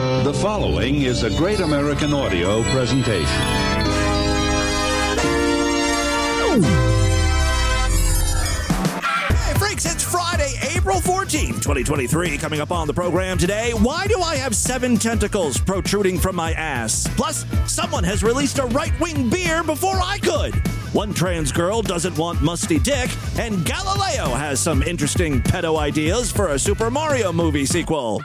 The following is a great American audio presentation. Hey, freaks, it's Friday, April 14th, 2023. Coming up on the program today, why do I have seven tentacles protruding from my ass? Plus, someone has released a right wing beer before I could. One trans girl doesn't want musty dick, and Galileo has some interesting pedo ideas for a Super Mario movie sequel.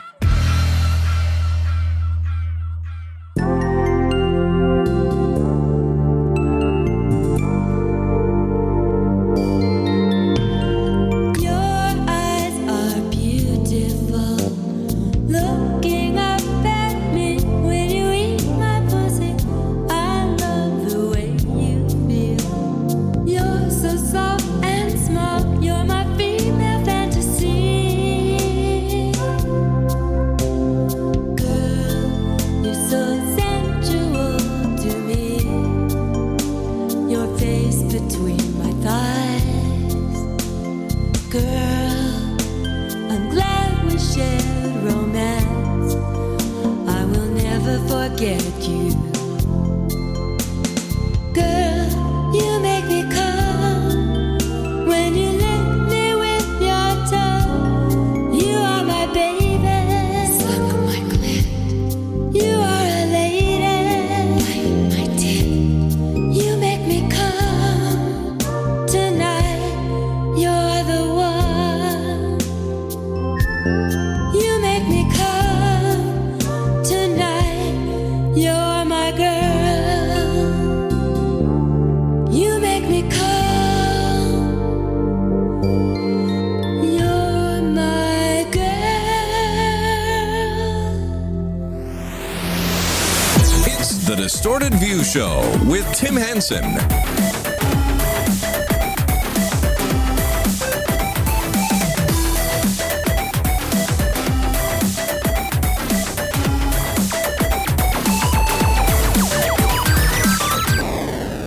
Show with Tim Henson.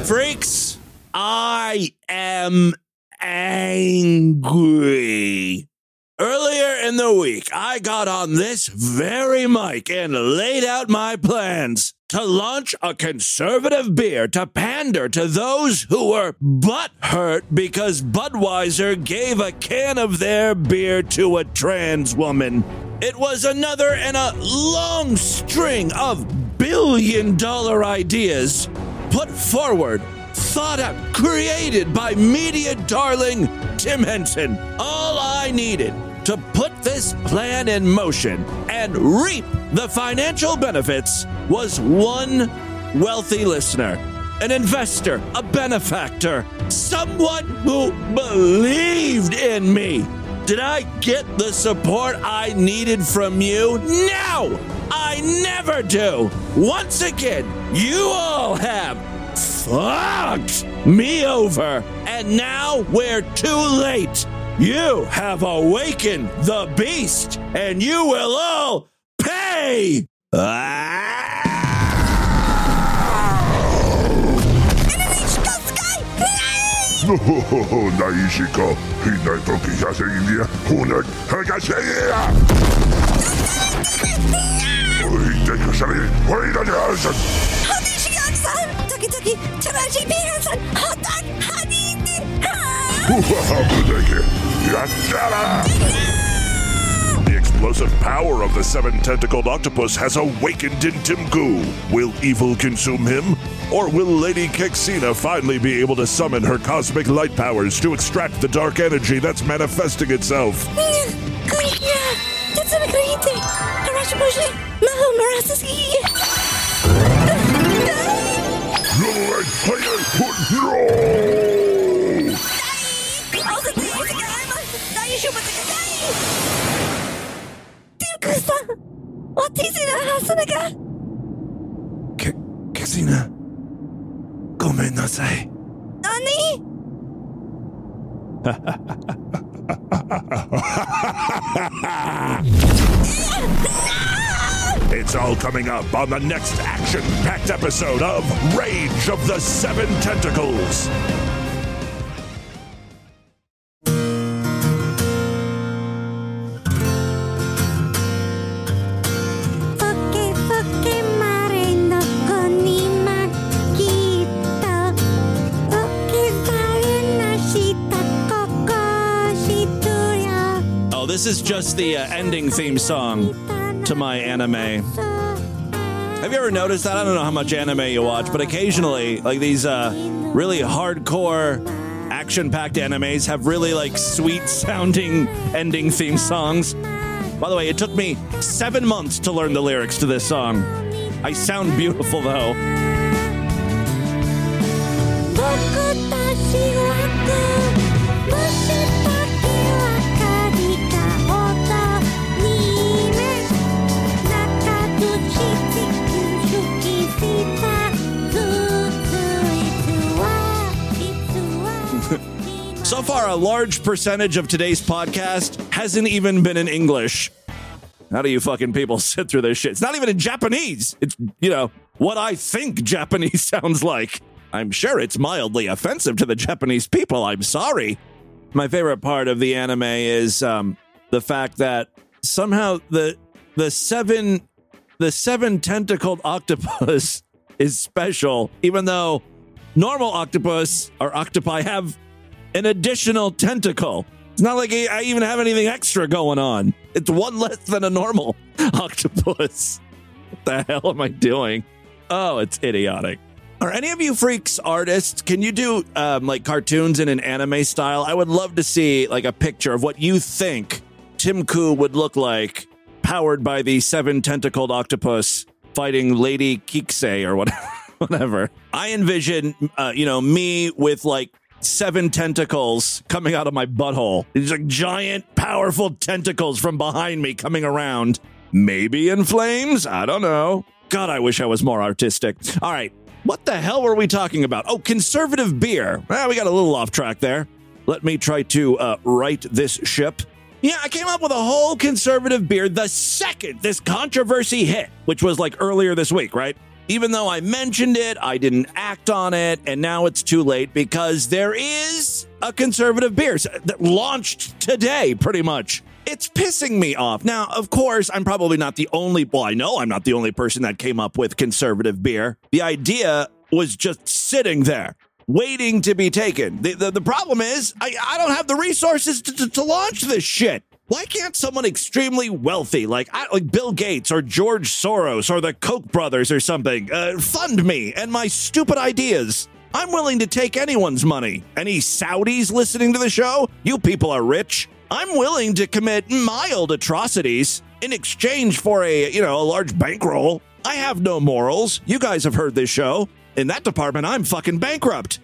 Freaks, I am angry. Earlier in the week, I got on this very mic and laid out my plans to launch a conservative beer to pander to those who were butthurt because Budweiser gave a can of their beer to a trans woman. It was another in a long string of billion dollar ideas put forward, thought out, created by media darling Tim Henson. All I needed to put this plan in motion and reap the financial benefits was one wealthy listener, an investor, a benefactor, someone who believed in me. Did I get the support I needed from you? No! I never do! Once again, you all have fucked me over, and now we're too late. You have awakened the beast, and you will all pay! Naishiko, hinai toki haseginia, hunan hagasegia! Oi, teka sari, oi, da jasan! Hadi çıkarsan. Taki taki. Temelci bir insan. Hatta hadi indi. Budeke, yattara! The explosive power of the seven tentacled octopus has awakened in Timgu. Will evil consume him? Or will Lady Kexina finally be able to summon her cosmic light powers to extract the dark energy that's manifesting itself? Kaya. Tetsa nakrahiti. Harashi boshi. Maho marasasi. Lord, hayır, no! Tim kusan. Otisi na hasana ka. Ke- Kexina, gomen nasai. Nani? It's all coming up on the next action packed episode of Rage of the Seven Tentacles. Is just the uh, ending theme song to my anime. Have you ever noticed that? I don't know how much anime you watch, but occasionally, like these uh, really hardcore, action-packed animes have really like sweet-sounding ending theme songs. By the way, it took me seven months to learn the lyrics to this song. I sound beautiful though. So far, a large percentage of today's podcast hasn't even been in English. How do you fucking people sit through this shit? It's not even in Japanese. It's, you know, what I think Japanese sounds like. I'm sure it's mildly offensive to the Japanese people. I'm sorry. My favorite part of the anime is um, the fact that somehow the the seven the seven tentacled octopus is special, even though normal octopus or octopi have an additional tentacle. It's not like I even have anything extra going on. It's one less than a normal octopus. What the hell am I doing? Oh, it's idiotic. Are any of you freaks artists? Can you do um, like cartoons in an anime style? I would love to see like a picture of what you think Tim Koo would look like, powered by the seven tentacled octopus fighting Lady Kikse or whatever. whatever. I envision, uh, you know, me with like seven tentacles coming out of my butthole. These like giant, powerful tentacles from behind me coming around. Maybe in flames? I don't know. God, I wish I was more artistic. All right. What the hell were we talking about? Oh, conservative beer. Well, we got a little off track there. Let me try to uh, right this ship. Yeah, I came up with a whole conservative beer the second this controversy hit, which was like earlier this week, right? Even though I mentioned it, I didn't act on it, and now it's too late because there is a conservative beer that launched today, pretty much. It's pissing me off. Now, of course, I'm probably not the only, well, I know I'm not the only person that came up with conservative beer. The idea was just sitting there waiting to be taken. The, the, the problem is, I, I don't have the resources to, to, to launch this shit. Why can't someone extremely wealthy, like like Bill Gates or George Soros or the Koch brothers or something, uh, fund me and my stupid ideas? I'm willing to take anyone's money. Any Saudis listening to the show? You people are rich. I'm willing to commit mild atrocities in exchange for a, you know, a large bankroll. I have no morals. You guys have heard this show. In that department, I'm fucking bankrupt.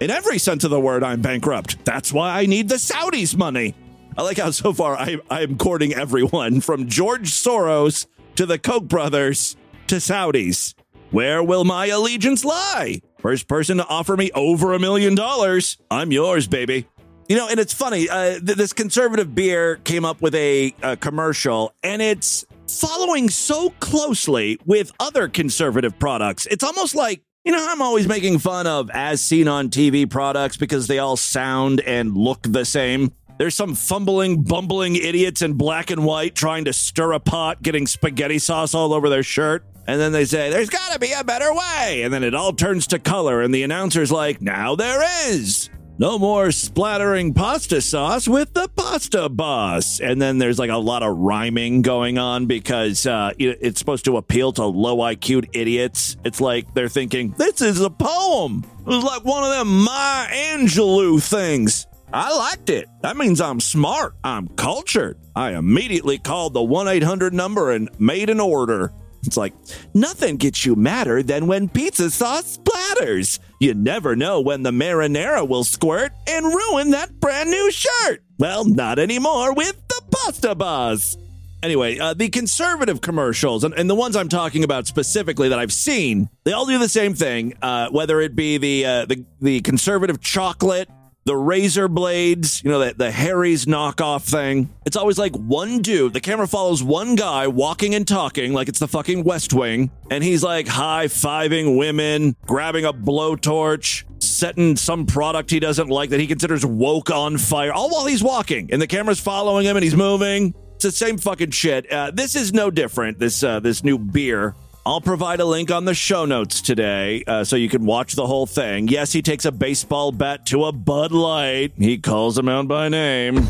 In every sense of the word, I'm bankrupt. That's why I need the Saudis' money. I like how so far I, I'm courting everyone from George Soros to the Koch brothers to Saudis. Where will my allegiance lie? First person to offer me over a million dollars. I'm yours, baby. You know, and it's funny. Uh, th- this conservative beer came up with a, a commercial, and it's following so closely with other conservative products. It's almost like you know, I'm always making fun of as seen on TV products because they all sound and look the same. There's some fumbling, bumbling idiots in black and white trying to stir a pot, getting spaghetti sauce all over their shirt. And then they say, There's gotta be a better way. And then it all turns to color, and the announcer's like, Now there is. No more splattering pasta sauce with the pasta boss. And then there's like a lot of rhyming going on because uh, it's supposed to appeal to low IQ idiots. It's like they're thinking, this is a poem. It was like one of them Maya Angelou things. I liked it. That means I'm smart. I'm cultured. I immediately called the 1 800 number and made an order. It's like, nothing gets you madder than when pizza sauce splatters. You never know when the marinara will squirt and ruin that brand new shirt. Well, not anymore with the Pasta buzz. Anyway, uh, the conservative commercials, and, and the ones I'm talking about specifically that I've seen, they all do the same thing. Uh, whether it be the, uh, the the conservative chocolate, the razor blades, you know, the, the Harry's knockoff thing. It's always like one dude. The camera follows one guy walking and talking like it's the fucking West Wing, and he's like high fiving women, grabbing a blowtorch, setting some product he doesn't like that he considers woke on fire, all while he's walking, and the camera's following him and he's moving. It's the same fucking shit. Uh, this is no different. This uh, this new beer. I'll provide a link on the show notes today uh, so you can watch the whole thing. Yes, he takes a baseball bat to a Bud Light. He calls him out by name.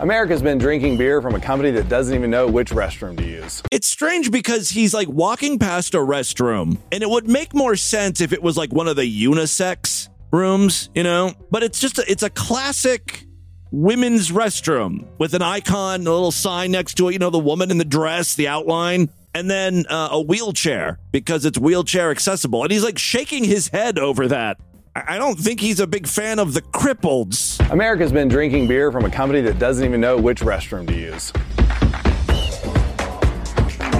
America's been drinking beer from a company that doesn't even know which restroom to use. It's strange because he's like walking past a restroom, and it would make more sense if it was like one of the unisex rooms, you know? But it's just a, it's a classic women's restroom with an icon, a little sign next to it, you know, the woman in the dress, the outline, and then uh, a wheelchair because it's wheelchair accessible. And he's like shaking his head over that. I don't think he's a big fan of the crippleds. America's been drinking beer from a company that doesn't even know which restroom to use.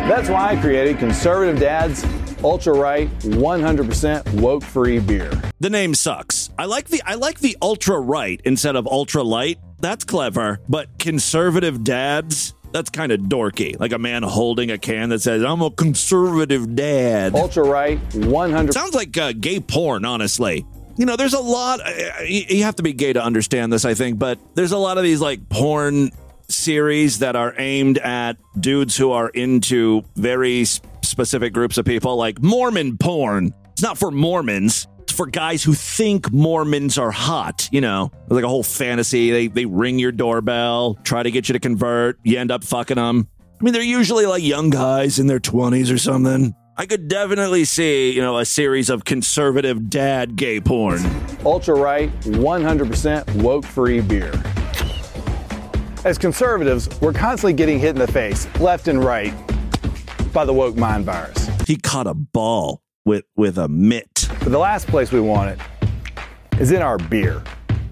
That's why I created Conservative Dad's Ultra Right 100% woke free beer. The name sucks. I like the I like the ultra right instead of ultra light. That's clever, but conservative dads, that's kind of dorky. Like a man holding a can that says, "I'm a conservative dad." Ultra Right 100 Sounds like uh, gay porn, honestly. You know, there's a lot. Uh, you have to be gay to understand this, I think, but there's a lot of these like porn series that are aimed at dudes who are into very specific groups of people, like Mormon porn. It's not for Mormons. It's for guys who think Mormons are hot. You know, There's like a whole fantasy. They they ring your doorbell, try to get you to convert. You end up fucking them. I mean, they're usually like young guys in their 20s or something. I could definitely see, you know, a series of conservative dad gay porn. Ultra Right 100% woke free beer. As conservatives, we're constantly getting hit in the face, left and right, by the woke mind virus. He caught a ball with with a mitt. But the last place we want it is in our beer.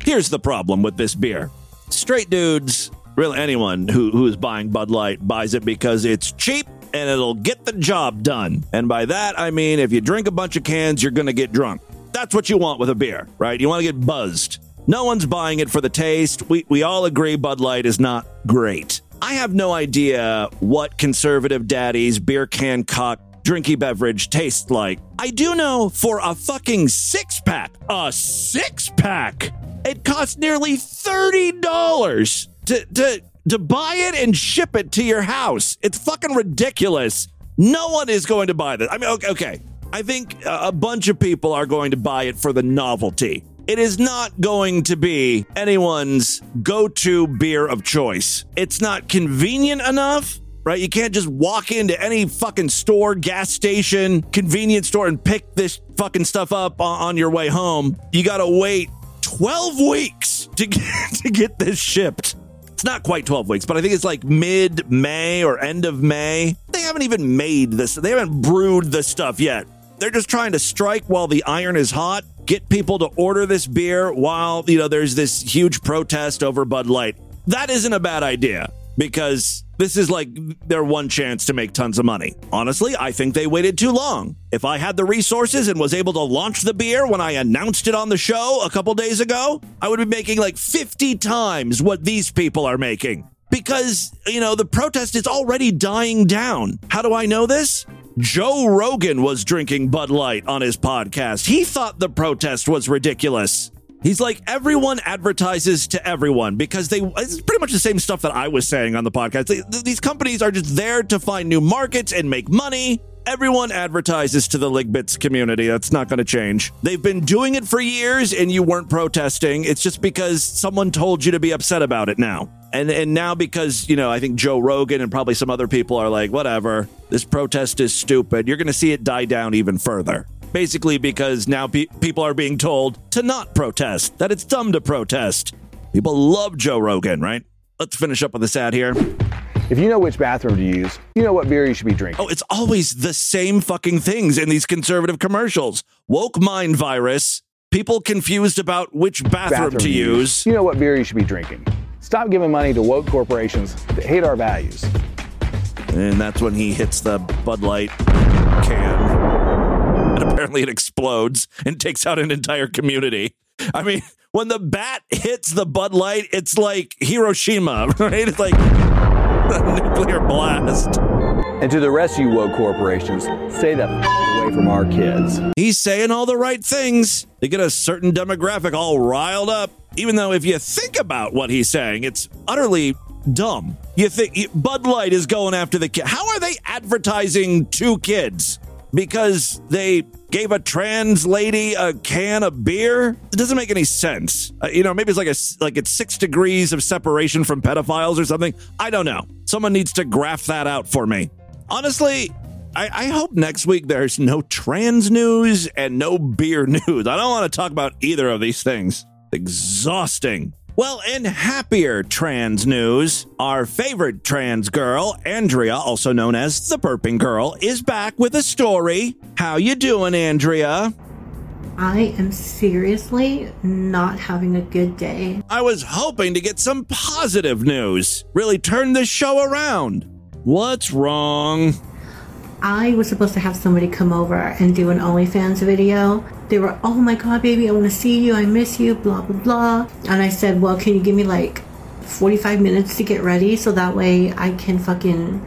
Here's the problem with this beer. Straight dudes, really anyone who who is buying Bud Light buys it because it's cheap and it'll get the job done. And by that I mean if you drink a bunch of cans, you're going to get drunk. That's what you want with a beer, right? You want to get buzzed. No one's buying it for the taste. We we all agree Bud Light is not great. I have no idea what conservative daddy's beer can cock drinky beverage tastes like. I do know for a fucking six pack, a six pack, it costs nearly $30 to, to, to buy it and ship it to your house. It's fucking ridiculous. No one is going to buy this. I mean, okay, okay. I think a a bunch of people are going to buy it for the novelty. It is not going to be anyone's go to beer of choice. It's not convenient enough, right? You can't just walk into any fucking store, gas station, convenience store and pick this fucking stuff up on, your way home. You got to wait 12 weeks to get, to get this shipped. It's not quite 12 weeks, but I think it's like mid May or end of May. They haven't even made this, they haven't brewed this stuff yet. They're just trying to strike while the iron is hot, get people to order this beer while, you know, there's this huge protest over Bud Light. That isn't a bad idea because this is like their one chance to make tons of money. Honestly, I think they waited too long. If I had the resources and was able to launch the beer when I announced it on the show a couple days ago, I would be making like 50 times what these people are making. Because, you know, the protest is already dying down. How do I know this? Joe Rogan was drinking Bud Light on his podcast. He thought the protest was ridiculous. He's like, everyone advertises to everyone because they, it's pretty much the same stuff that I was saying on the podcast. These companies are just there to find new markets and make money. Everyone advertises to the Ligbits community. That's not going to change. They've been doing it for years and you weren't protesting. It's just because someone told you to be upset about it now. And and now because, you know, I think Joe Rogan and probably some other people are like, whatever, this protest is stupid. You're going to see it die down even further. Basically because now pe- people are being told to not protest, that it's dumb to protest. People love Joe Rogan, right? Let's finish up with this ad here. If you know which bathroom to use, you know what beer you should be drinking. Oh, it's always the same fucking things in these conservative commercials. Woke mind virus, people confused about which bathroom, to use. You know what beer you should be drinking. Stop giving money to woke corporations that hate our values. And that's when he hits the Bud Light can. And apparently it explodes and takes out an entire community. I mean, when the bat hits the Bud Light, it's like Hiroshima, right? It's like a nuclear blast. And to the rest of you woke corporations, stay the f- away from our kids. He's saying all the right things to get a certain demographic all riled up, even though if you think about what he's saying, it's utterly dumb. You think Bud Light is going after the kid. How are they advertising to kids? because they gave a trans lady a can of beer? It doesn't make any sense. Uh, you know, maybe it's like a like it's 6 degrees of separation from pedophiles or something. I don't know. Someone needs to graph that out for me. Honestly, I, I hope next week there's no trans news and no beer news. I don't want to talk about either of these things. Exhausting. Well, in happier trans news, our favorite trans girl, Andrea, also known as the burping girl, is back with a story. How you doing, Andrea? I am seriously not having a good day. I was hoping to get some positive news. Really turn this show around. What's wrong? I was supposed to have somebody come over and do an OnlyFans video. They were, oh my god, baby, I want to see you, I miss you, blah, blah, blah. And I said, well, can you give me like 45 minutes to get ready so that way I can fucking,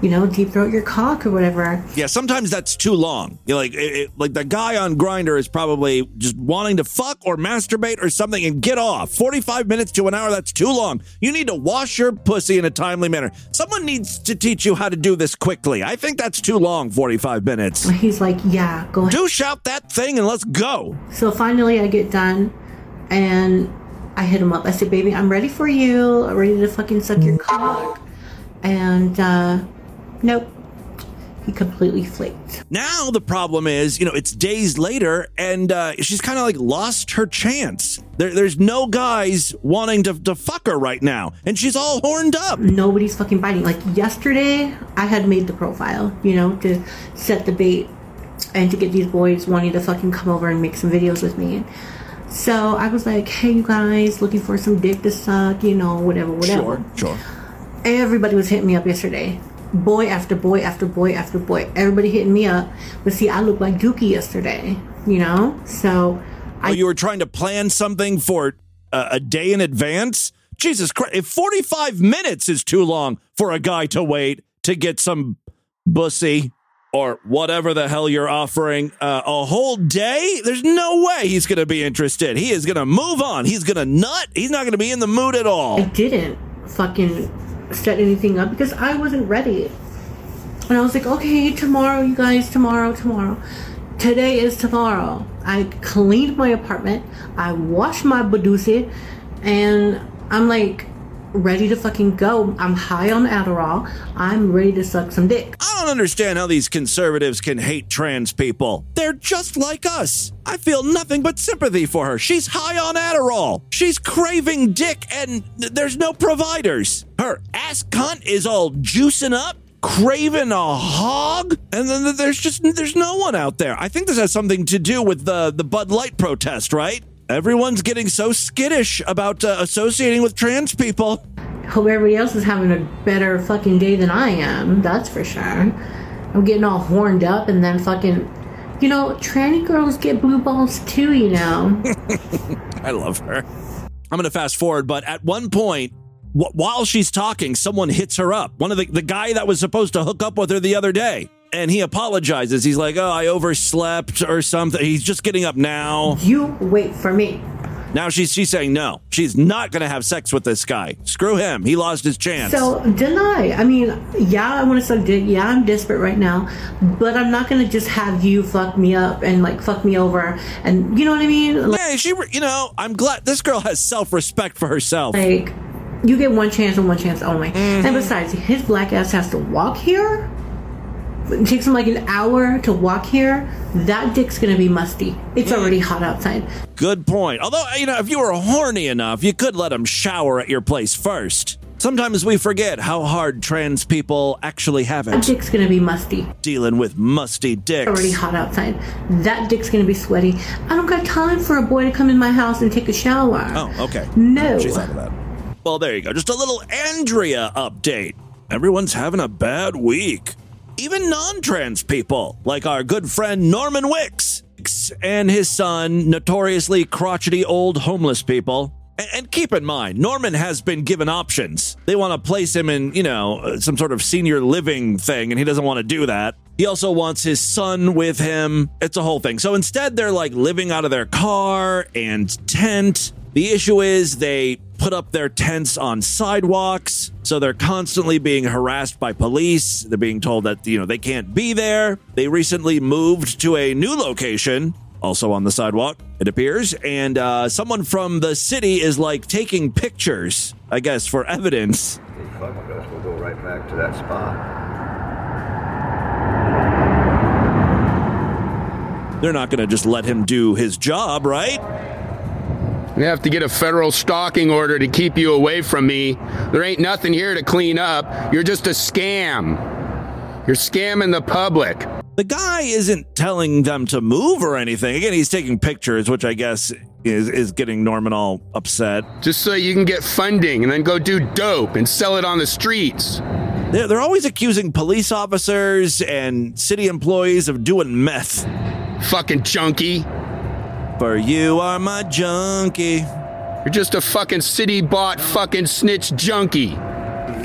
you know, deep throat your cock or whatever. Yeah, sometimes that's too long. You know, like, it, it- like the guy on Grindr is probably just wanting to fuck or masturbate or something and get off. Forty-five minutes to an hour, that's too long. You need to wash your pussy in a timely manner. Someone needs to teach you how to do this quickly. I think that's too long. Forty-five minutes. He's like, yeah, go ahead. Douche out that thing and let's go. So finally, I get done and I hit him up. I said, baby, I'm ready for you. I'm ready to fucking suck your cock. And, uh, nope. He completely flaked. Now the problem is, you know, it's days later, and uh, she's kind of like lost her chance. There, there's no guys wanting to, to fuck her right now, and she's all horned up. Nobody's fucking biting. Like yesterday, I had made the profile, you know, to set the bait and to get these boys wanting to fucking come over and make some videos with me. So I was like, hey, you guys, looking for some dick to suck, you know, whatever, whatever. sure. Everybody was hitting me up yesterday. Boy after boy after boy after boy. Everybody hitting me up. But see, I looked like Dookie yesterday, you know? So Oh, you were trying to plan something for uh, a day in advance? Jesus Christ. If 45 minutes is too long for a guy to wait to get some bussy or whatever the hell you're offering, uh, a whole day? There's no way he's going to be interested. He is going to move on. He's going to nut. He's not going to be in the mood at all. I didn't fucking set anything up because I wasn't ready. And I was like, okay, tomorrow, you guys, tomorrow, tomorrow. Today is tomorrow. I cleaned my apartment. I washed my badusi. And I'm like, ready to fucking go. I'm high on Adderall. I'm ready to suck some dick. I don't understand how these conservatives can hate trans people. They're just like us. I feel nothing but sympathy for her. She's high on Adderall. She's craving dick, and th- there's no providers. Her ass cunt is all juicing up. Craving a hog, and then there's just there's no one out there. I think this has something to do with the the Bud Light protest, right? Everyone's getting so skittish about uh, associating with trans people. Hope everybody else is having a better fucking day than I am. That's for sure. I'm getting all horned up and then fucking. You know, tranny girls get blue balls too, you know. I love her. I'm going to fast forward, but at one point, wh- while she's talking, someone hits her up. One of the, the guy that was supposed to hook up with her the other day. And he apologizes. He's like, oh, I overslept or something. He's just getting up now. You wait for me. Now she's she's saying no. She's not going to have sex with this guy. Screw him. He lost his chance. So deny. I mean, yeah, I want to suck dick. Yeah, I'm desperate right now, but I'm not gonna just have you fuck me up and like fuck me over, and you know what I mean? Like, hey, she, you know, I'm glad this girl has self respect for herself. like, you get one chance and one chance only. And mm-hmm. besides, his black ass has to walk here. It takes him like an hour to walk here. That dick's gonna be musty. It's mm. already hot outside. Good point. Although, you know, if you were horny enough, you could let him shower at your place first. Sometimes we forget how hard trans people actually have it. That dick's gonna be musty. Dealing with musty dicks. It's already hot outside. That dick's gonna be sweaty. I don't got time for a boy to come in my house and take a shower. Oh, okay. No. She thought of that. Well, there you go. Just a little Andrea update. Everyone's having a bad week. Even non trans people, like our good friend Norman Wicks and his son, notoriously crotchety old homeless people. And, keep in mind, Norman has been given options. They want to place him in, you know, some sort of senior living thing, and he doesn't want to do that. He also wants his son with him. It's a whole thing. So instead, they're like living out of their car and tent. The issue is they put up their tents on sidewalks. So they're constantly being harassed by police. They're being told that, you know, they can't be there. They recently moved to a new location, also on the sidewalk, it appears. And uh, someone from the city is like taking pictures, I guess, for evidence. We'll go right back to that spot. They're not going to just let him do his job, right? You have to get a federal stalking order to keep you away from me. There ain't nothing here to clean up. You're just a scam. You're scamming the public. The guy isn't telling them to move or anything. Again, he's taking pictures, which I guess is is getting Norman all upset. Just so you can get funding and then go do dope and sell it on the streets. They're, they're always accusing police officers and city employees of doing meth. Fucking junkie. For you are my junkie. You're just a fucking city bought fucking snitch junkie.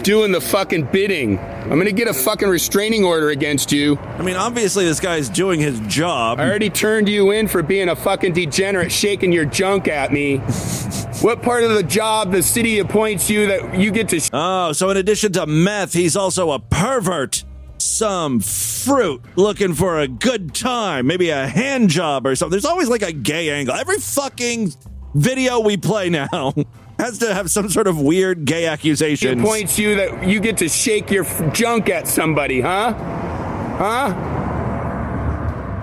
Doing the fucking bidding. I'm gonna get a fucking restraining order against you. I mean, obviously, this guy's doing his job. I already turned you in for being a fucking degenerate shaking your junk at me. what part of the job the city appoints you that you get to. Sh- Oh, so in addition to meth, he's also a pervert. Some fruit looking for a good time, maybe a hand job or something. There's always like a gay angle. Every fucking video we play now has to have some sort of weird gay accusation. appoints you that you get to shake your junk at somebody, huh? Huh?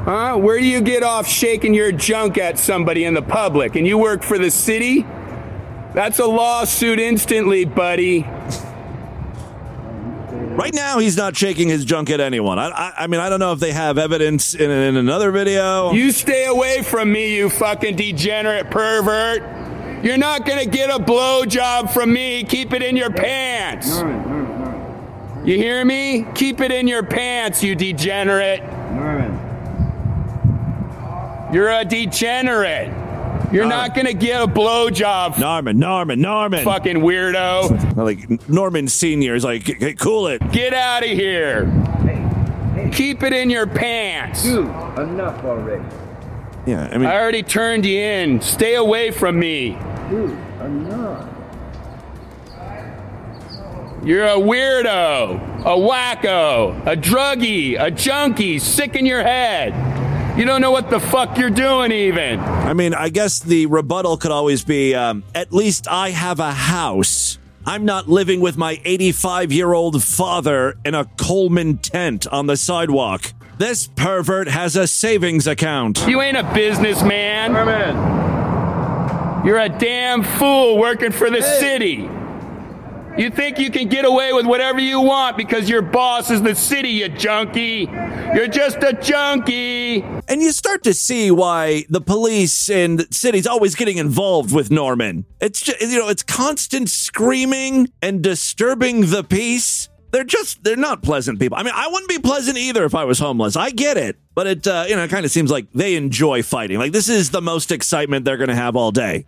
Huh? Where do you get off shaking your junk at somebody in the public? And you work for the city? That's a lawsuit instantly, buddy. Right now, he's not shaking his junk at anyone. I, I, I mean, I don't know if they have evidence in, in another video. You stay away from me, you fucking degenerate pervert. You're not gonna get a blowjob from me. Keep it in your pants. You hear me? Keep it in your pants, you degenerate. You're a degenerate. You're not gonna get a blowjob, Norman, Norman, Norman. fucking weirdo. Like Norman Senior is like, "Hey, cool it. Get out of here. Keep it in your pants. Dude, Enough already. Yeah, I mean, I already turned you in. Stay away from me. Dude, enough. You're a weirdo, a wacko, a druggie, a junkie, sick in your head. You don't know what the fuck you're doing, even. I mean, I guess the rebuttal could always be um, at least I have a house. I'm not living with my 85 year old father in a Coleman tent on the sidewalk. This pervert has a savings account. You ain't a businessman. You're a damn fool working for the city. You think you can get away with whatever you want because your boss is the city, you junkie. You're just a junkie. And you start to see why the police and cities always getting involved with Norman. It's just, you know, it's constant screaming and disturbing the peace. They're just, they're not pleasant people. I mean, I wouldn't be pleasant either if I was homeless. I get it. But it, uh, you know, it kind of seems like they enjoy fighting. Like, this is the most excitement they're going to have all day.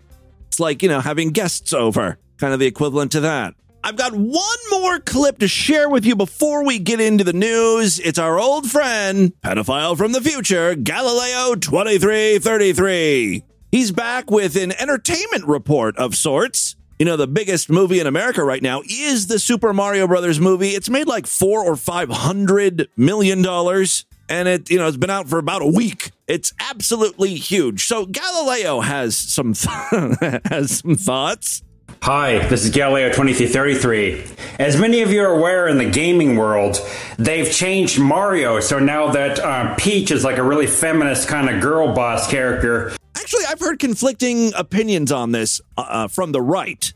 It's like, you know, having guests over, kind of the equivalent to that. I've got one more clip to share with you before we get into the news. It's our old friend, pedophile from the future, Galileo 2333. He's back with an entertainment report of sorts. You know, the biggest movie in America right now is the Super Mario Brothers movie. It's made like four or five hundred million dollars. And it, you know, it's been out for about a week. It's absolutely huge. So Galileo has some has some thoughts. Hi, this is Galileo 2333. As many of you are aware in the gaming world, they've changed Mario, so now that uh, Peach is like a really feminist kind of girl boss character. Actually, I've heard conflicting opinions on this uh, from the right.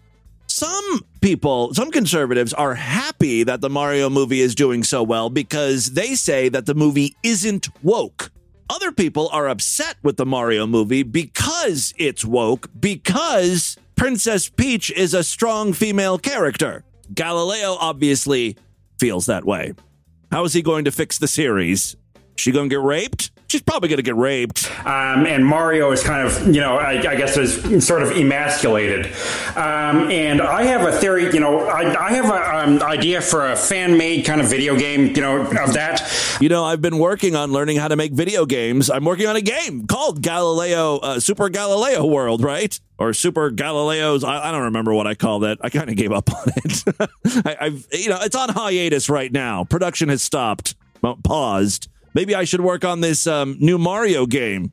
Some people, some conservatives are happy that the Mario movie is doing so well because they say that the movie isn't woke. Other people are upset with the Mario movie because it's woke, because Princess Peach is a strong female character. Galileo obviously feels that way. How is he going to fix the series? She to get raped? She's probably going to get raped. Um, and Mario is kind of, you know, I, I guess is sort of emasculated. Um, and I have a theory, you know, I, I have an um, idea for a fan made kind of video game, you know, of that. You know, I've been working on learning how to make video games. I'm working on a game called Galileo, uh, Super Galileo World, right? Or Super Galileo's. I, I don't remember what I called it. I kind of gave up on it. I, I've, you know, it's on hiatus right now. Production has stopped, paused. Maybe I should work on this um, new Mario game.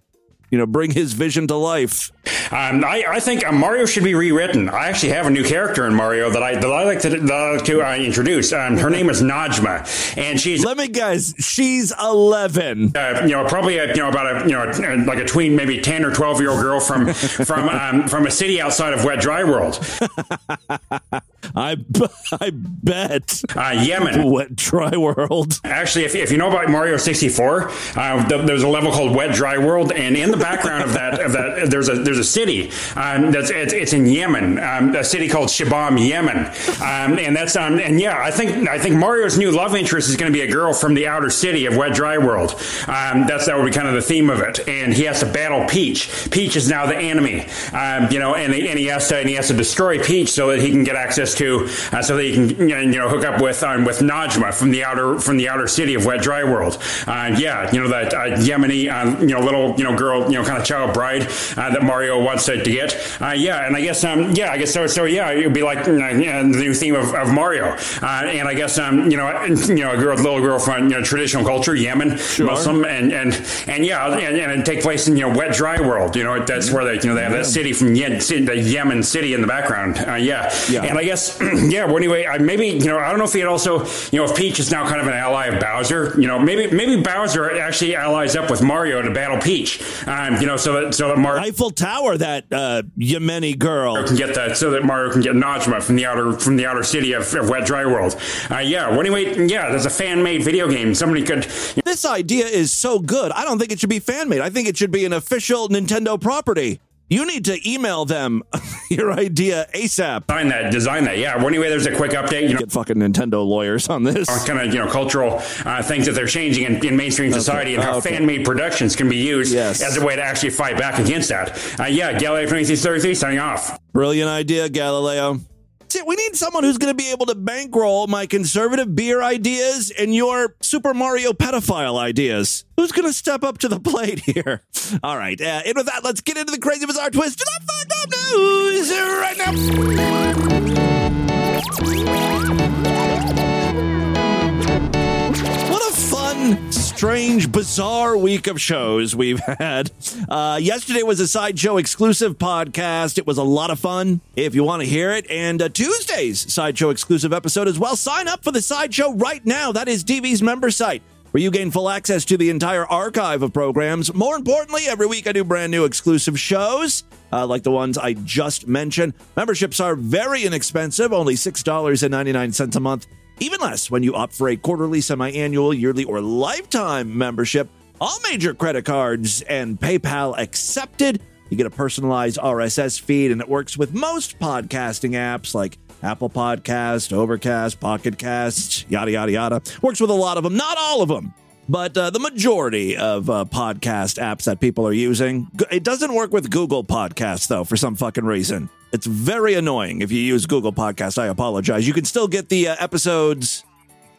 You know, bring his vision to life. Um, I, I think uh, Mario should be rewritten. I actually have a new character in Mario that I that I like to, that I like to uh, introduce. Um, her name is Najma, and she's. Let me guess. She's eleven. Uh, you know, probably a, you know about a you know like a tween, maybe ten or twelve year old girl from from um, from a city outside of Wet Dry World. I, I bet. Uh, Yemen. Wet Dry World. Actually, if, if you know about Mario 64, uh, th- there's a level called Wet Dry World, and in the background of that, of that, there's a there's a city um, that's it's, it's in Yemen, um, a city called Shibam, Yemen, um, and that's um, and yeah, I think I think Mario's new love interest is going to be a girl from the outer city of Wet Dry World. Um, that's that would be kind of the theme of it, and he has to battle Peach. Peach is now the enemy, um, you know, and, and he has to and he has to destroy Peach so that he can get access to uh, so that he can you know hook up with um, with Najma from the outer from the outer city of Wet Dry World. Uh, yeah, you know that uh, Yemeni uh, you know little you know girl you know kind of child bride uh, that Mario wants to, to get. Uh, yeah, and I guess um, yeah, I guess so. So yeah, it would be like uh, yeah, the new theme of, of Mario, uh, and I guess um, you know you know a girl, little girl from you know traditional culture, Yemen, Muslim, and and and yeah, and, and it take place in you know Wet Dry World. You know that's where they you know they have that city from Yen, the Yemen city in the background. Uh, yeah. Yeah. and I guess yeah. Well, anyway, I, maybe you know I don't know if he had also you know if Peach is now kind of an ally of Bowser. You know maybe maybe Bowser actually allies up with Mario to battle Peach. Um, you know so that so that Mario Eiffel Tower, that uh, Yemeni girl. can get that so that Mario can get Najma from the outer from the outer city of, of Wet Dry World. Uh, yeah. Well, anyway, yeah. There's a fan made video game. Somebody could. This idea is so good. I don't think it should be fan made. I think it should be an official Nintendo property. You need to email them your idea ASAP. Design that, design that. Yeah. Well, anyway, there's a quick update. You know, Get fucking Nintendo lawyers on this. kind of you know cultural uh, things that they're changing in, in mainstream society and how Okay. fan-made productions can be used Yes. as a way to actually fight back against that. Uh, yeah, Galileo 2333 signing off. Brilliant idea, Galileo. See, we need someone who's going to be able to bankroll my conservative beer ideas and your Super Mario pedophile ideas. Who's going to step up to the plate here? All right, uh, and with that, let's get into the crazy bizarre twist of the fucked up news right now. Strange, bizarre week of shows we've had. Uh, yesterday was a Sideshow exclusive podcast. It was a lot of fun if you want to hear it. And uh, Tuesday's Sideshow exclusive episode as well. Sign up for the Sideshow right now. That is DV's member site. Where you gain full access to the entire archive of programs. More importantly, every week I do brand new exclusive shows, uh, like the ones I just mentioned. Memberships are very inexpensive, only $6.99 a month even less when you opt for a quarterly, semi annual, yearly, or lifetime membership. All major credit cards and PayPal accepted. You get a personalized RSS feed, and it works with most podcasting apps like Apple Podcast, Overcast, Pocket Cast, yada, yada, yada. Works with a lot of them, not all of them. But uh, the majority of uh, podcast apps that people are using, it doesn't work with Google Podcasts, though, for some fucking reason. It's very annoying if you use Google Podcast. I apologize. You can still get the uh, episodes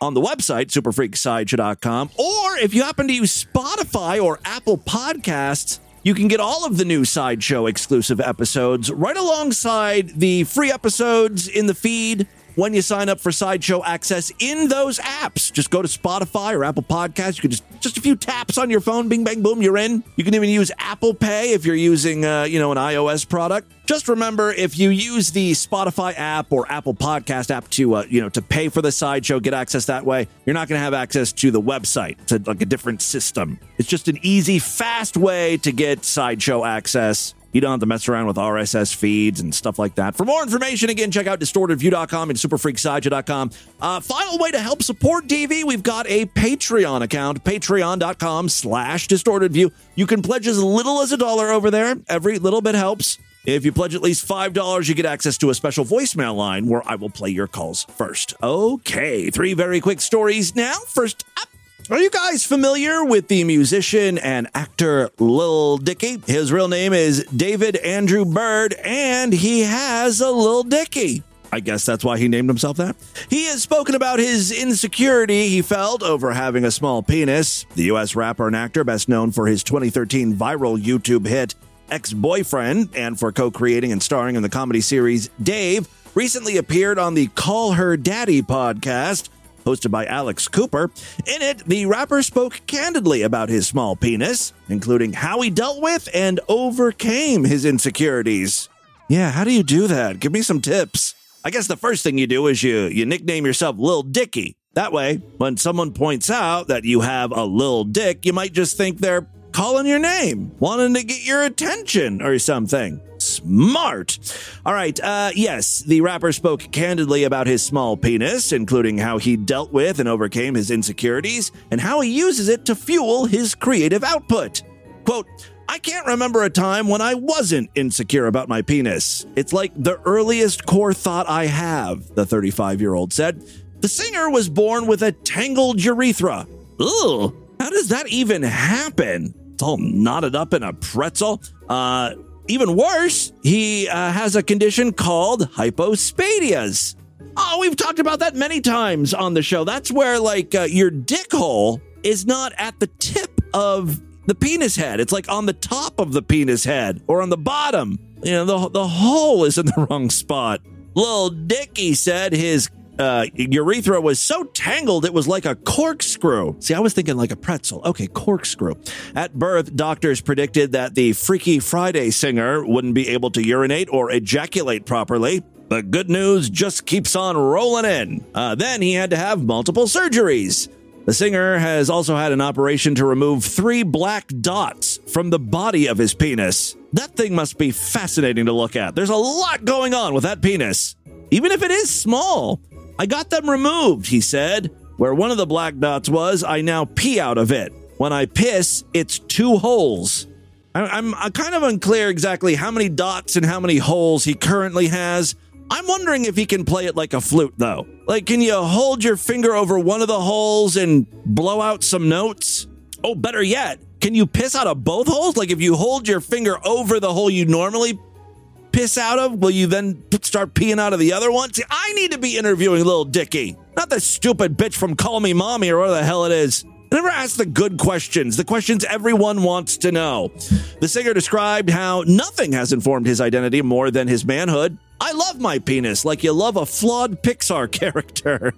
on the website, superfreaksideshow.com. Or if you happen to use Spotify or Apple Podcasts, you can get all of the new Sideshow exclusive episodes right alongside the free episodes in the feed when you sign up for Sideshow access in those apps. Just go to Spotify or Apple Podcasts. You can just just a few taps on your phone, bing bang boom, you're in. You can even use Apple Pay if you're using uh, you know an iOS product. Just remember if you use the Spotify app or Apple Podcast app to uh, you know to pay for the Sideshow, get access that way. You're not going to have access to the website. It's a, like a different system. It's just an easy, fast way to get Sideshow access. You don't have to mess around with RSS feeds and stuff like that. For more information, again, check out distortedview.com and superfreaksideshow.com. Uh, final way to help support DV, we've got a Patreon account, patreon.com slash distortedview. You can pledge as little as a dollar over there. Every little bit helps. If you pledge at least $5, you get access to a special voicemail line where I will play your calls first. Okay, three very quick stories now. First up, Are you guys familiar with the musician and actor Lil Dicky? His real name is David Andrew Burd, and he has a Lil Dicky. I guess that's why he named himself that. He has spoken about his insecurity he felt over having a small penis. The U.S. rapper and actor, best known for his 2013 viral YouTube hit Ex Boyfriend, and for co creating and starring in the comedy series Dave, recently appeared on the Call Her Daddy podcast hosted by Alex Cooper. In it, the rapper spoke candidly about his small penis, including how he dealt with and overcame his insecurities. Yeah, how do you do that? Give me some tips. I guess the first thing you do is you you nickname yourself Lil Dicky. That way, when someone points out that you have a lil dick, you might just think they're calling your name, wanting to get your attention or something. Smart. All right. Uh, yes, the rapper spoke candidly about his small penis, including how he dealt with and overcame his insecurities and how he uses it to fuel his creative output. Quote, I can't remember a time when I wasn't insecure about my penis. It's like the earliest core thought I have, the 35 year old said. The singer was born with a tangled urethra. Ugh, how does that even happen? It's all knotted up in a pretzel. Uh, even worse, he uh, has a condition called hypospadias. Oh, we've talked about that many times on the show. That's where, like, uh, your dick hole is not at the tip of the penis head. It's like on the top of the penis head or on the bottom. You know, the, the hole is in the wrong spot. Little Dicky said his uh, urethra was so tangled it was like a corkscrew. See, I was thinking like a pretzel. Okay, corkscrew. At birth, doctors predicted that the Freaky Friday singer wouldn't be able to urinate or ejaculate properly. But good news just keeps on rolling in. Uh, then he had to have multiple surgeries. The singer has also had an operation to remove three black dots from the body of his penis. That thing must be fascinating to look at. There's a lot going on with that penis, even if it is small. I got them removed, he said. Where one of the black dots was, I now pee out of it. When I piss, it's two holes. I'm, I'm kind of unclear exactly how many dots and how many holes he currently has. I'm wondering if he can play it like a flute, though. Like, can you hold your finger over one of the holes and blow out some notes? Oh, better yet, can you piss out of both holes? Like, if you hold your finger over the hole you normally piss out of, will you then start peeing out of the other one? See, I need to be interviewing Little Dicky, not the stupid bitch from Call Me Mommy or whatever the hell it is. Never ask the good questions, the questions everyone wants to know. The singer described how nothing has informed his identity more than his manhood. I love my penis like you love a flawed Pixar character.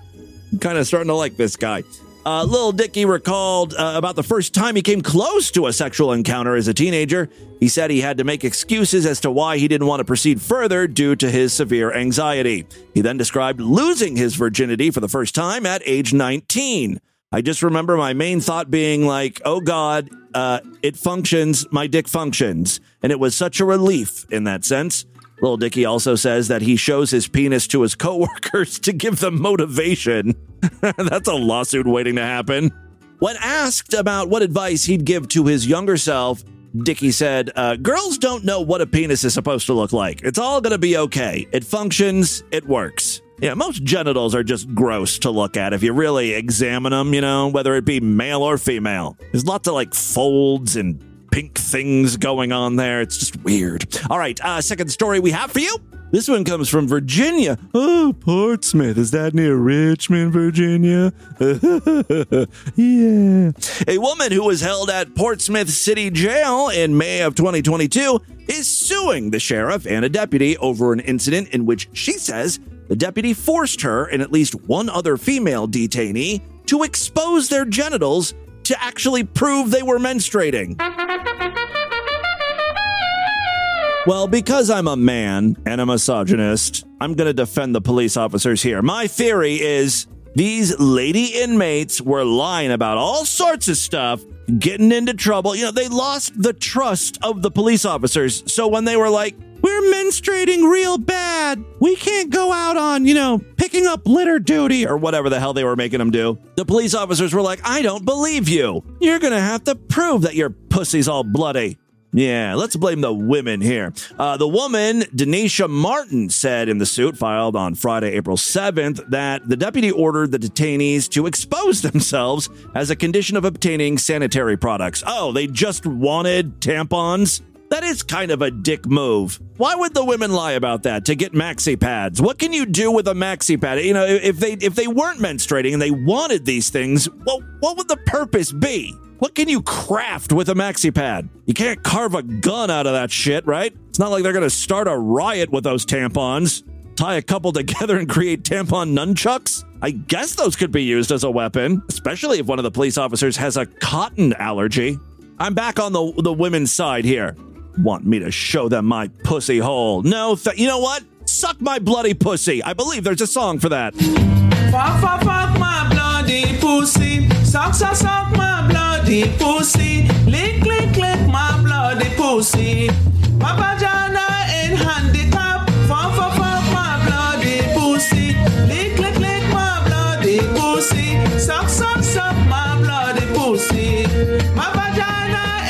Kind of starting to like this guy. Uh, Lil Dicky recalled uh, about the first time he came close to a sexual encounter as a teenager. He said he had to make excuses as to why he didn't want to proceed further due to his severe anxiety. He then described losing his virginity for the first time at age 19. I just remember my main thought being like, oh God, uh, it functions, my dick functions. And it was such a relief in that sense. Lil Dicky also says that he shows his penis to his coworkers to give them motivation. That's a lawsuit waiting to happen. When asked about what advice he'd give to his younger self, Dicky said, uh, Girls don't know what a penis is supposed to look like. It's all going to be okay. It functions, it works. Yeah, most genitals are just gross to look at if you really examine them, you know, whether it be male or female. There's lots of like folds and pink things going on there. It's just weird. All right, uh, second story we have for you. This one comes from Virginia. Oh, Portsmouth. Is that near Richmond, Virginia? yeah. A woman who was held at Portsmouth City Jail in May of 2022 is suing the sheriff and a deputy over an incident in which she says the deputy forced her and at least one other female detainee to expose their genitals to actually prove they were menstruating. Well, because I'm a man and a misogynist, I'm going to defend the police officers here. My theory is these lady inmates were lying about all sorts of stuff, getting into trouble. You know, they lost the trust of the police officers. So when they were like, we're menstruating real bad. We can't go out on, you know, picking up litter duty or whatever the hell they were making them do. The police officers were like, I don't believe you. You're going to have to prove that your pussy's all bloody. Yeah, let's blame the women here. Uh, the woman, Denisha Martin, said in the suit filed on Friday, April 7th, that the deputy ordered the detainees to expose themselves as a condition of obtaining sanitary products. Oh, they just wanted tampons? That is kind of a dick move. Why would the women lie about that to get maxi pads? What can you do with a maxi pad? You know, if they if they weren't menstruating and they wanted these things, well, what would the purpose be? What can you craft with a maxi pad? You can't carve a gun out of that shit, right? It's not like they're to start a riot with those tampons. Tie a couple together and create tampon nunchucks? I guess those could be used as a weapon, especially if one of the police officers has a cotton allergy. I'm back on the the women's side here. Want me to show them my pussy hole? No, th- you know what? Suck my bloody pussy. I believe there's a song for that. Fuck, fuck, fuck my bloody pussy. Suck, suck, suck my bloody pussy. Lick, lick, lick my bloody pussy. My vagina in handicap. My bloody pussy. Lick, lick, lick my bloody pussy. Suck, suck, suck my bloody pussy.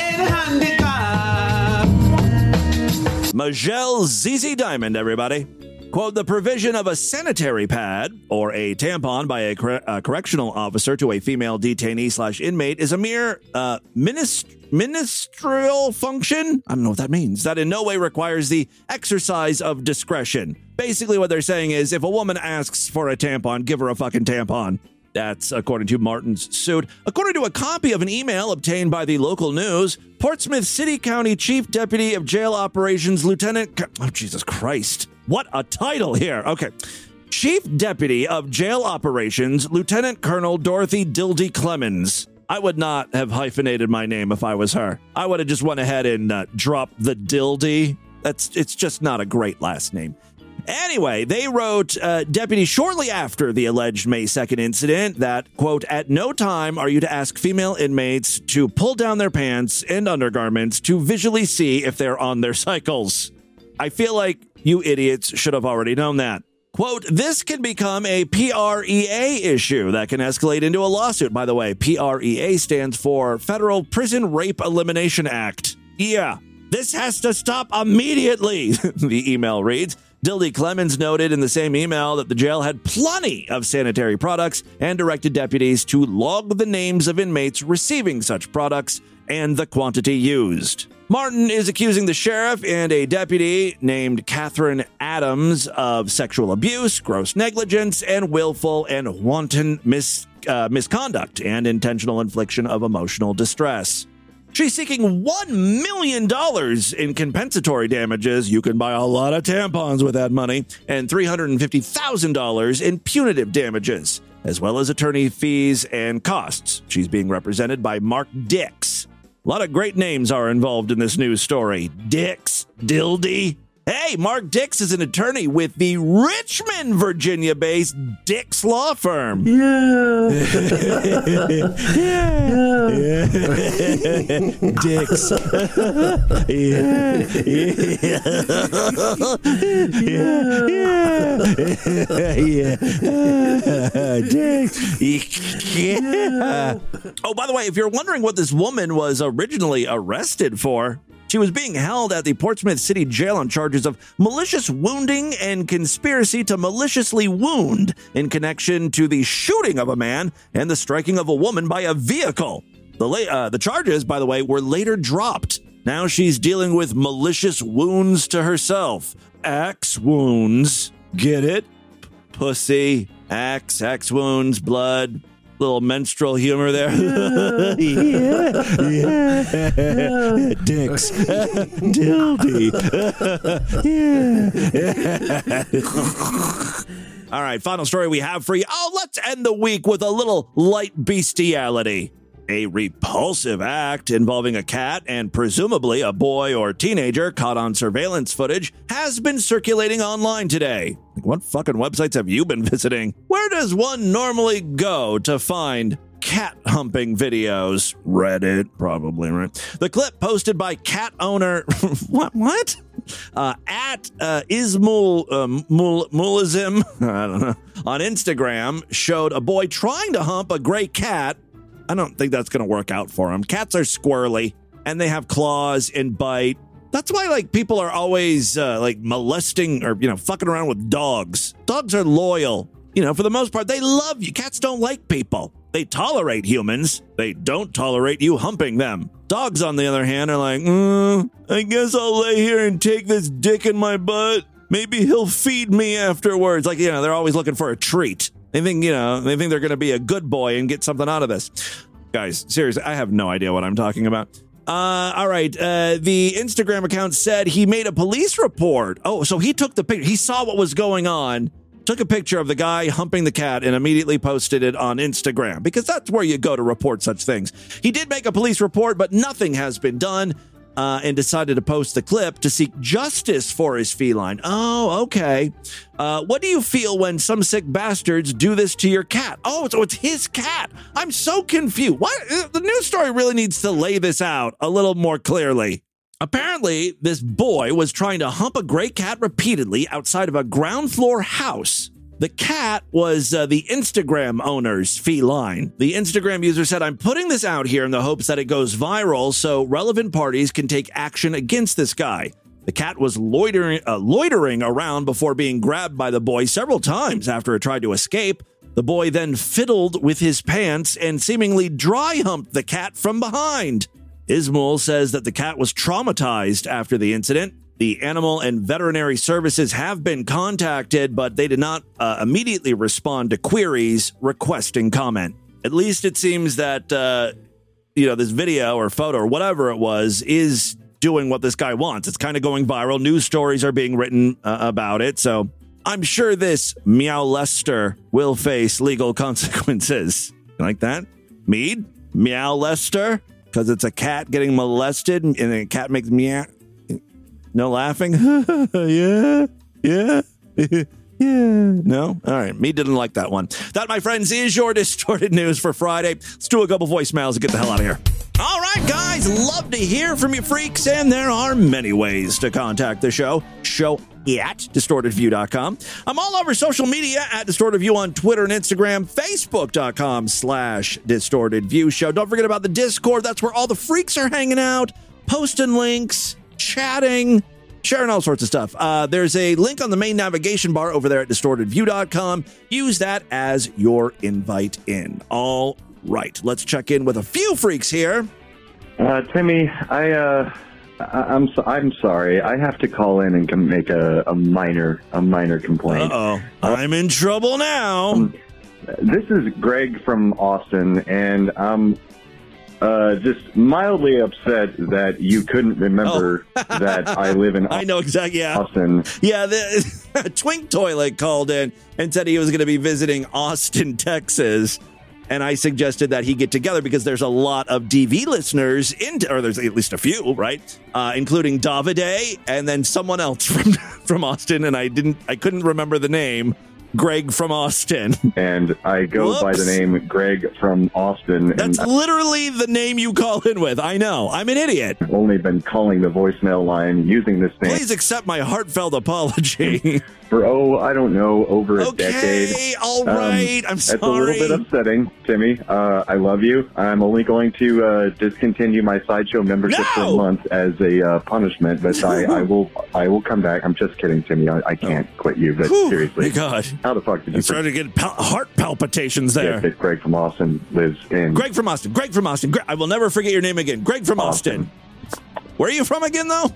In handicap. Majel ZZ Diamond, everybody. Quote, the provision of a sanitary pad or a tampon by a, cor- a correctional officer to a female detainee slash inmate is a mere uh, minist- ministerial function. I don't know what that means. That in no way requires the exercise of discretion. Basically, what they're saying is if a woman asks for a tampon, give her a fucking tampon. That's according to Martin's suit. According to a copy of an email obtained by the local news, Portsmouth City County Chief Deputy of Jail Operations Lieutenant. Oh, Jesus Christ. What a title here. Okay. Chief Deputy of Jail Operations Lieutenant Colonel Dorothy Dildy Clemens. I would not have hyphenated my name if I was her. I would have just went ahead and uh, dropped the Dildy. That's it's just not a great last name. Anyway, they wrote, uh, Deputy, shortly after the alleged May 2nd incident, that, quote, at no time are you to ask female inmates to pull down their pants and undergarments to visually see if they're on their cycles. I feel like you idiots should have already known that. Quote, this can become a PREA issue that can escalate into a lawsuit. By the way, PREA stands for Federal Prison Rape Elimination Act. Yeah, this has to stop immediately, the email reads. Dildy Clemens noted in the same email that the jail had plenty of sanitary products and directed deputies to log the names of inmates receiving such products and the quantity used. Martin is accusing the sheriff and a deputy named Catherine Adams of sexual abuse, gross negligence, and willful and wanton mis- uh, misconduct and intentional infliction of emotional distress. She's seeking $1 million in compensatory damages. You can buy a lot of tampons with that money, and $350,000 in punitive damages, as well as attorney fees and costs. She's being represented by Mark Dix. A lot of great names are involved in this news story Dix, Dildy. Hey, Mark Dix is an attorney with the Richmond, Virginia based Dix Law Firm. Yeah. yeah. Dix. yeah. Yeah. Yeah. Yeah. Dix. Yeah. Oh, by the way, if you're wondering what this woman was originally arrested for, she was being held at the Portsmouth City Jail on charges of malicious wounding and conspiracy to maliciously wound in connection to the shooting of a man and the striking of a woman by a vehicle. The, la- uh, the charges, by the way, were later dropped. Now she's dealing with malicious wounds to herself. Axe wounds. Get it? Pussy. Axe, axe wounds, blood. Little menstrual humor there. yeah, yeah. Dicks. Dildy. yeah. All right, final story we have for you. Oh, let's end the week with a little light bestiality. A repulsive act involving a cat and presumably a boy or teenager caught on surveillance footage has been circulating online today. What fucking websites have you been visiting? Where does one normally go to find cat humping videos? Reddit, probably, right? The clip posted by cat owner. what? What? Uh, at uh, Ismul uh, on Instagram showed a boy trying to hump a gray cat I don't think that's going to work out for them. Cats are squirrely. and they have claws and bite. That's why like people are always uh, like molesting or you know fucking around with dogs. Dogs are loyal. You know, for the most part, they love you. Cats don't like people. They tolerate humans. They don't tolerate you humping them. Dogs, on the other hand, are like, mm, I guess I'll lay here and take this dick in my butt. Maybe he'll feed me afterwards. Like, you know, they're always looking for a treat. They think, you know, they think they're going to be a good boy and get something out of this. Guys, seriously, I have no idea what I'm talking about. Uh, all right. Uh, the Instagram account said he made a police report. Oh, so he took the picture. He saw what was going on, took a picture of the guy humping the cat, and immediately posted it on Instagram because that's where you go to report such things. He did make a police report, but nothing has been done. Uh, and decided to post the clip to seek justice for his feline. Oh, okay. Uh, what do you feel when some sick bastards do this to your cat? Oh, so it's his cat. I'm so confused. What? Uh, The news story really needs to lay this out a little more clearly. Apparently, this boy was trying to hump a gray cat repeatedly outside of a ground floor house. The cat was uh, the Instagram owner's feline. The Instagram user said, I'm putting this out here in the hopes that it goes viral so relevant parties can take action against this guy. The cat was loitering, uh, loitering around before being grabbed by the boy several times after it tried to escape. The boy then fiddled with his pants and seemingly dry humped the cat from behind. Ismail says that the cat was traumatized after the incident. The animal and veterinary services have been contacted, but they did not uh, immediately respond to queries requesting comment. At least it seems that, uh, you know, this video or photo or whatever it was is doing what this guy wants. It's kind of going viral. News stories are being written uh, about it. So I'm sure this Meow Lester will face legal consequences. You like that? Mead? Meow Lester? Because it's a cat getting molested and a cat makes meow. No laughing? yeah, yeah, yeah. No? All right. Me didn't like that one. That, my friends, is your distorted news for Friday. Let's do a couple voicemails and get the hell out of here. All right, guys. Love to hear from you freaks, and there are many ways to contact the show. Show at distortedview.com. I'm all over social media at distortedview on Twitter and Instagram, facebook.com slash distortedview show. Don't forget about the Discord. That's where all the freaks are hanging out, posting links, chatting, sharing all sorts of stuff. Uh, there's a link on the main navigation bar over there at distortedview.com. Use that as your invite in. All right, let's check in with a few freaks here. Uh, Timmy, I, uh, I, I'm so, I'm sorry. I have to call in and make a, a minor a minor complaint. Uh oh, I'm in trouble now. This is Greg from Austin, and I'm uh, just mildly upset that you couldn't remember that I live in Oh. I know exactly. Yeah. Austin. Yeah, the Twink Toilet called in and said he was going to be visiting Austin, Texas. And I suggested that he get together because there's a lot of DV listeners in, or there's at least a few, right? Uh, including Davide and then someone else from from Austin, and I didn't, I couldn't remember the name. Greg from Austin. And I go by the name Greg from Austin. That's literally the name you call in with. I know. I'm an idiot. I've only been calling the voicemail line using this name Please accept my heartfelt apology. for, oh, I don't know, over a Okay, decade. all right, I'm sorry. It's a little bit upsetting, Timmy. Uh, I love you. I'm only going to uh, discontinue my sideshow membership for a month as a uh, punishment, but I, I will I will come back. I'm just kidding, Timmy. I, I can't quit you, but Whew, seriously. my God. How the fuck did you I'm starting to get pal- heart palpitations there. Yeah, that Greg from Austin lives in Greg from Austin. Greg from Austin. Greg, I will never forget your name again. Greg from Austin. Where are you from again, though?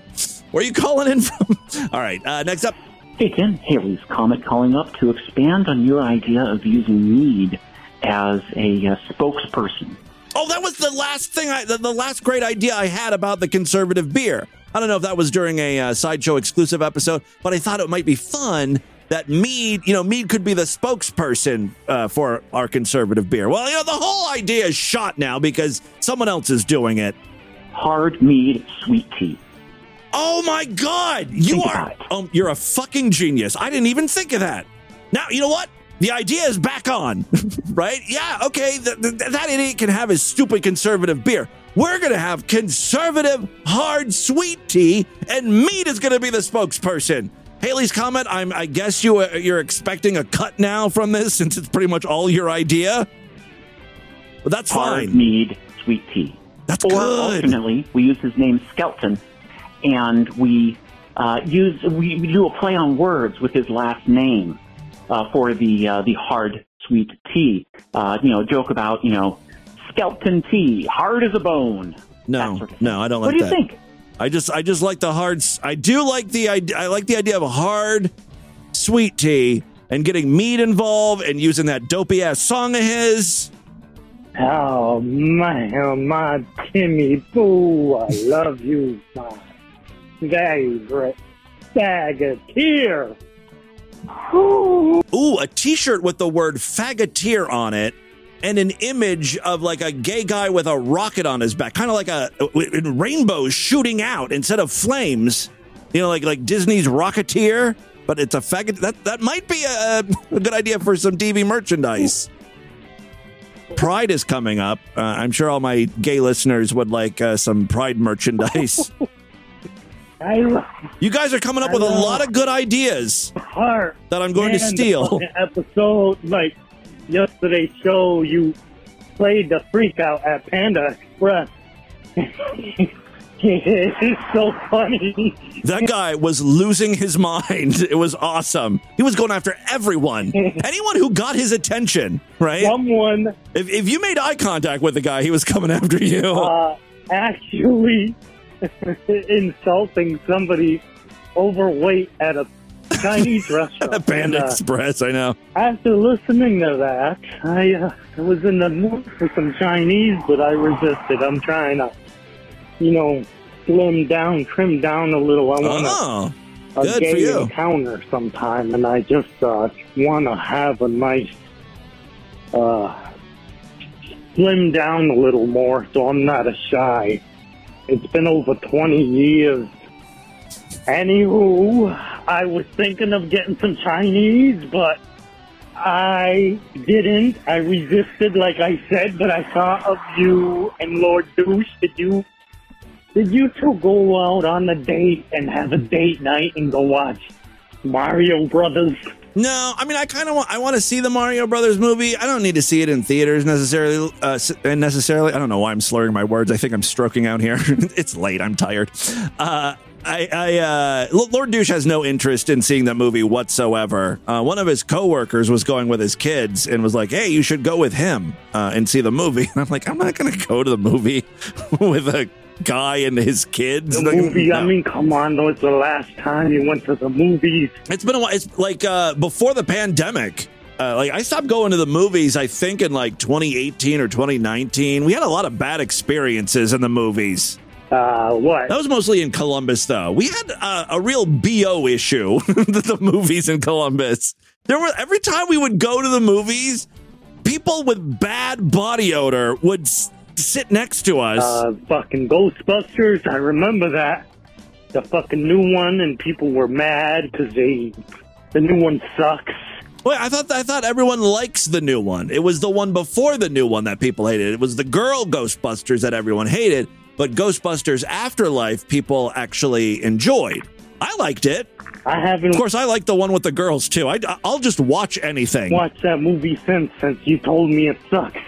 Where are you calling in from? All right. Uh, next up. Hey, Tim. Haley's Comet calling up to expand on your idea of using mead as a uh, spokesperson. Oh, that was the last thing. I the, the last great idea I had about the conservative beer. I don't know if that was during a uh, sideshow exclusive episode, but I thought it might be fun that Mead, you know, Mead could be the spokesperson uh, for our conservative beer. Well, you know, the whole idea is shot now because someone else is doing it. Hard mead sweet tea. Oh my God! You Think are um, you're a fucking genius. I didn't even think of that. Now you know what? The idea is back on, right? Yeah, okay. th- th- that idiot can have his stupid conservative beer. We're gonna have conservative hard sweet tea, and Mead is gonna be the spokesperson. Haley's Comet. I'm. I guess you uh, you're expecting a cut now from this since it's pretty much all your idea. But that's Hard fine. mead sweet tea. That's or good. alternately, we use his name Skelton, and we uh, use we, we do a play on words with his last name uh, for the uh, the hard sweet tea. Uh, you know, joke about you know Skelton tea, hard as a bone. No, no, I don't like What do you that. think? I just, I just like the hard. I do like the idea. I like the idea of a hard, sweet tea and getting Mead involved and using that dopey ass song of his. Oh man, oh, my Timmy Boo, I love you, my favorite faggoteer. Ooh, a T-shirt with the word "faggoteer" on it, and an image of like a gay guy with a rocket on his back, kind of like a with rainbows shooting out instead of flames. You know, like like Disney's Rocketeer, but it's a faggot. That that might be a, a good idea for some DV merchandise. Pride is coming up. Uh, I'm sure all my gay listeners would like uh, some Pride merchandise. I You guys are coming up with a lot of good ideas that I'm going to Man, steal. Episode like yesterday's show, you played the freak out at Panda Express. it's so funny. That guy was losing his mind. It was awesome. He was going after everyone. Anyone who got his attention, right? Someone If, if you made eye contact with the guy, he was coming after you. uh, actually insulting somebody overweight at a Chinese restaurant. Panda And, uh, Express, I know. After listening to that, I uh, was in the mood for some Chinese, but I resisted. I'm trying to, you know, slim down, trim down a little. I want Oh, a, for gay you. encounter sometime, and I just uh, want to have a nice, uh, slim down a little more, so I'm not a shy. It's been over 20 years. Anywho, I was thinking of getting some Chinese, but I didn't. I resisted, like I said, but I thought of you and Lord Douche. Did you, did you two go out on a date and have a date night and go watch Mario Brothers? No, I mean, I kind of want. I want to see the Mario Brothers movie. I don't need to see it in theaters necessarily. Uh, and necessarily, I don't know why I'm slurring my words. I think I'm stroking out here. it's late. I'm tired. Uh, I, I uh, Lord Douche has no interest in seeing that movie whatsoever. Uh, one of his coworkers was going with his kids and was like, "Hey, you should go with him uh, and see the movie." And I'm like, "I'm not going to go to the movie with a guy and his kids." The Like, movie, I mean, come on, though. It's the last time you went to the movies. It's been a while. It's like uh, before the pandemic. Uh, like I stopped going to the movies. I think in like 2018 or 2019. We had a lot of bad experiences in the movies. Uh, what? That was mostly in Columbus, though. We had uh, a real bo issue. the movies in Columbus. There were every time we would go to the movies, people with bad body odor would s- sit next to us. Uh, fucking Ghostbusters. I remember that. The fucking new one, and people were mad because they, the new one sucks. Wait, I thought I thought everyone likes the new one. It was the one before the new one that people hated. It was the girl Ghostbusters that everyone hated, but Ghostbusters Afterlife people actually enjoyed. I liked it. I haven't. Of course, I like the one with the girls too. I, I'll just watch anything. watched that movie since since you told me it sucks.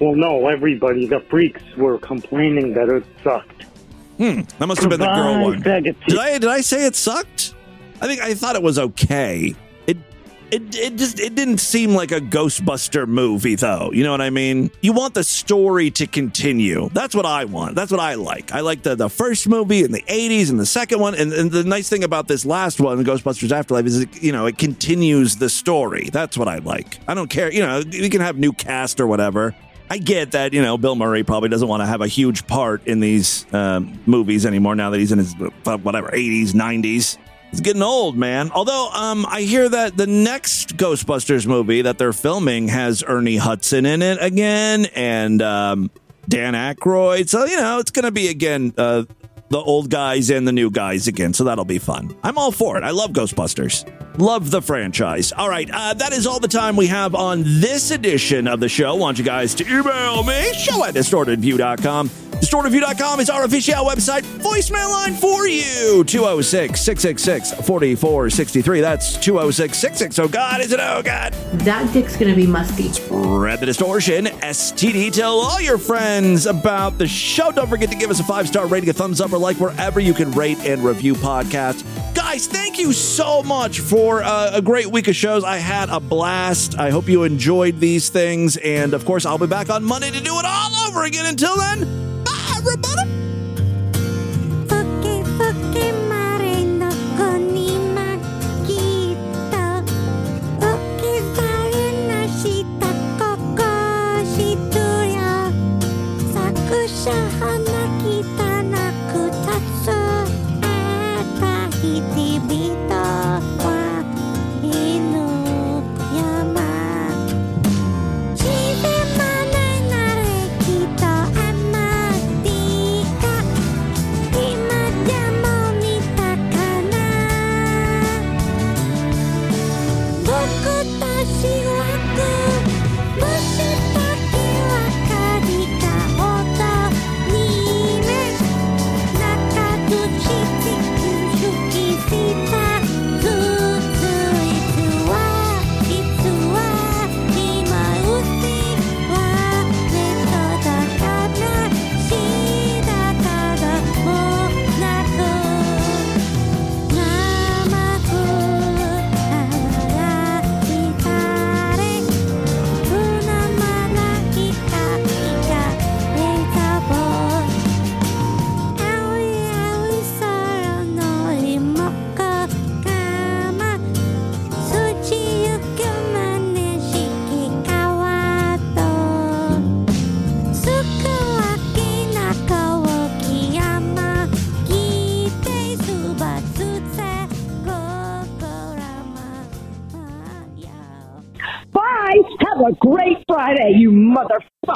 Well, no, everybody, the freaks were complaining that it sucked. Hmm, that must have been the girl one. Did I did I say it sucked? I think I thought it was okay. It it just it didn't seem like a Ghostbuster movie though. You know what I mean? You want the story to continue. That's what I want. That's what I like. I like the the first movie in the 80s and the second one and, and the nice thing about this last one, Ghostbusters Afterlife is it, you know, it continues the story. That's what I like. I don't care, you know, we can have new cast or whatever. I get that, you know, Bill Murray probably doesn't want to have a huge part in these um, movies anymore now that he's in his, whatever, 80s, 90s. He's getting old, man. Although, um, I hear that the next Ghostbusters movie that they're filming has Ernie Hudson in it again and um, Dan Aykroyd. So, you know, it's going to be, again, uh, the old guys and the new guys again. So that'll be fun. I'm all for it. I love Ghostbusters. Love the franchise. All right, uh, that is all the time we have on this edition of the show. want you guys to email me, show at distortedview.com. DistortedView.com is our official website. Voicemail line for you 206 666 4463. That's 206 660. Oh, God, is it? Oh, God. That dick's gonna be musty. Spread the distortion. STD. Tell all your friends about the show. Don't forget to give us a five star rating, a thumbs up, or like wherever you can rate and review podcasts. Guys, thank you so much for uh, a great week of shows. I had a blast. I hope you enjoyed these things. And of course, I'll be back on Monday to do it all over again. Until then, bye, everybody.